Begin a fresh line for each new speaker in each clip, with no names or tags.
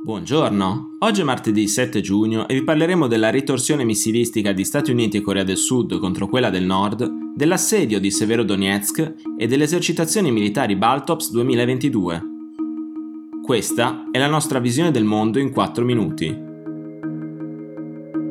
Buongiorno, oggi è martedì 7 giugno e vi parleremo della ritorsione missilistica di Stati Uniti e Corea del Sud contro quella del Nord, dell'assedio di Severodonetsk e delle esercitazioni militari Baltops 2022. Questa è la nostra visione del mondo in 4 minuti.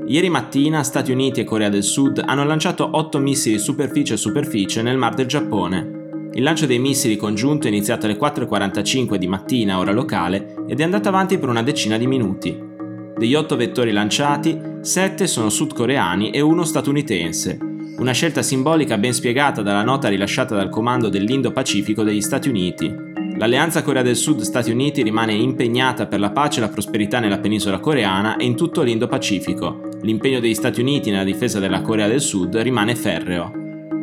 Ieri mattina Stati Uniti e Corea del Sud hanno lanciato 8 missili superficie-superficie nel Mar del Giappone, il lancio dei missili congiunto è iniziato alle 4.45 di mattina, ora locale, ed è andato avanti per una decina di minuti. Degli otto vettori lanciati, sette sono sudcoreani e uno statunitense, una scelta simbolica ben spiegata dalla nota rilasciata dal comando dell'Indo-Pacifico degli Stati Uniti. L'alleanza Corea del Sud-Stati Uniti rimane impegnata per la pace e la prosperità nella penisola coreana e in tutto l'Indo-Pacifico. L'impegno degli Stati Uniti nella difesa della Corea del Sud rimane ferreo.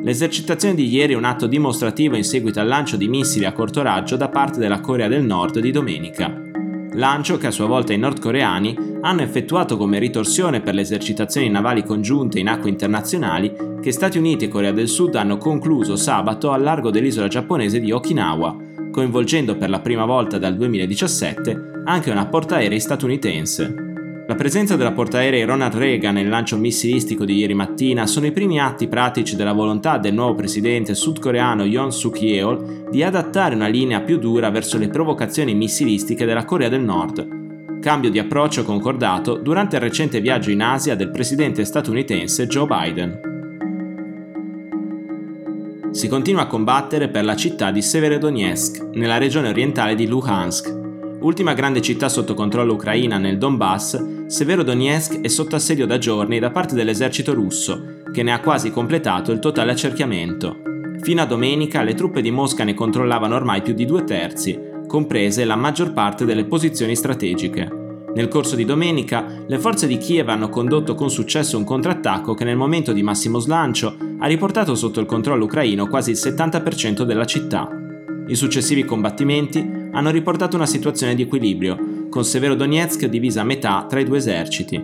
L'esercitazione di ieri è un atto dimostrativo in seguito al lancio di missili a corto raggio da parte della Corea del Nord di domenica. Lancio che a sua volta i nordcoreani hanno effettuato come ritorsione per le esercitazioni navali congiunte in acque internazionali che Stati Uniti e Corea del Sud hanno concluso sabato al largo dell'isola giapponese di Okinawa, coinvolgendo per la prima volta dal 2017 anche una portaerei statunitense. La presenza della portaerei Ronald Reagan nel lancio missilistico di ieri mattina sono i primi atti pratici della volontà del nuovo presidente sudcoreano Yoon Suk Yeol di adattare una linea più dura verso le provocazioni missilistiche della Corea del Nord. Cambio di approccio concordato durante il recente viaggio in Asia del presidente statunitense Joe Biden. Si continua a combattere per la città di Severodonetsk, nella regione orientale di Luhansk, ultima grande città sotto controllo ucraina nel Donbass, Severodonetsk è sotto assedio da giorni da parte dell'esercito russo, che ne ha quasi completato il totale accerchiamento. Fino a domenica le truppe di Mosca ne controllavano ormai più di due terzi, comprese la maggior parte delle posizioni strategiche. Nel corso di domenica, le forze di Kiev hanno condotto con successo un contrattacco che nel momento di massimo slancio ha riportato sotto il controllo ucraino quasi il 70% della città. I successivi combattimenti hanno riportato una situazione di equilibrio, con Severodonetsk divisa a metà tra i due eserciti.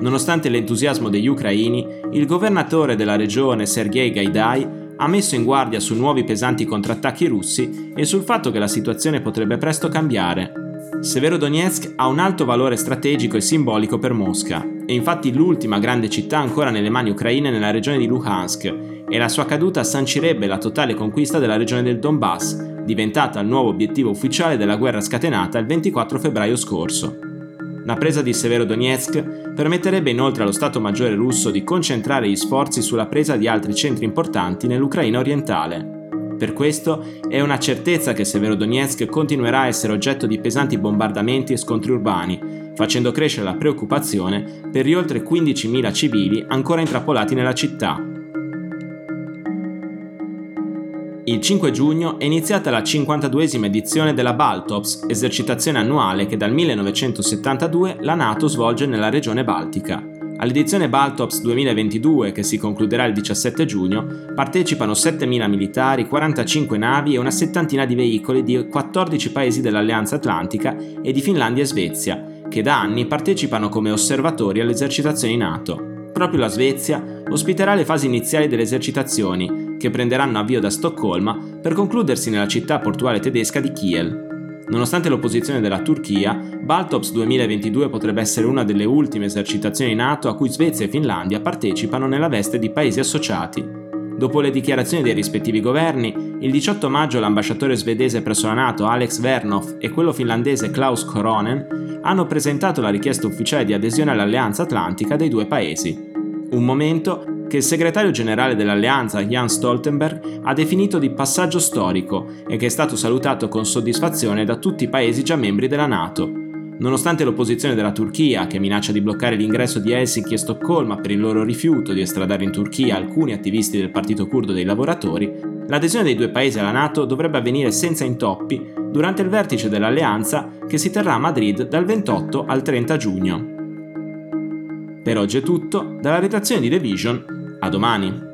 Nonostante l'entusiasmo degli ucraini, il governatore della regione Sergei Gaidai ha messo in guardia su nuovi pesanti contrattacchi russi e sul fatto che la situazione potrebbe presto cambiare. Severodonetsk ha un alto valore strategico e simbolico per Mosca, è infatti l'ultima grande città ancora nelle mani ucraine nella regione di Luhansk e la sua caduta sancirebbe la totale conquista della regione del Donbass, diventata il nuovo obiettivo ufficiale della guerra scatenata il 24 febbraio scorso. La presa di Severodonetsk permetterebbe inoltre allo Stato Maggiore russo di concentrare gli sforzi sulla presa di altri centri importanti nell'Ucraina orientale. Per questo è una certezza che Severodonetsk continuerà a essere oggetto di pesanti bombardamenti e scontri urbani, facendo crescere la preoccupazione per gli oltre 15.000 civili ancora intrappolati nella città, Il 5 giugno è iniziata la 52esima edizione della Baltops, esercitazione annuale che dal 1972 la NATO svolge nella regione baltica. All'edizione Baltops 2022, che si concluderà il 17 giugno, partecipano 7.000 militari, 45 navi e una settantina di veicoli di 14 paesi dell'Alleanza Atlantica e di Finlandia e Svezia, che da anni partecipano come osservatori alle esercitazioni NATO. Proprio la Svezia ospiterà le fasi iniziali delle esercitazioni, che prenderanno avvio da Stoccolma per concludersi nella città portuale tedesca di Kiel. Nonostante l'opposizione della Turchia, Baltops 2022 potrebbe essere una delle ultime esercitazioni NATO a cui Svezia e Finlandia partecipano nella veste di paesi associati. Dopo le dichiarazioni dei rispettivi governi, il 18 maggio l'ambasciatore svedese presso la NATO Alex Vernov e quello finlandese Klaus Koronen hanno presentato la richiesta ufficiale di adesione all'Alleanza Atlantica dei due paesi. Un momento che il segretario generale dell'alleanza Jens Stoltenberg ha definito di passaggio storico e che è stato salutato con soddisfazione da tutti i paesi già membri della Nato. Nonostante l'opposizione della Turchia, che minaccia di bloccare l'ingresso di Helsinki e Stoccolma per il loro rifiuto di estradare in Turchia alcuni attivisti del Partito Curdo dei lavoratori, l'adesione dei due paesi alla Nato dovrebbe avvenire senza intoppi durante il vertice dell'alleanza che si terrà a Madrid dal 28 al 30 giugno. Per oggi è tutto, dalla redazione di The Vision a domani!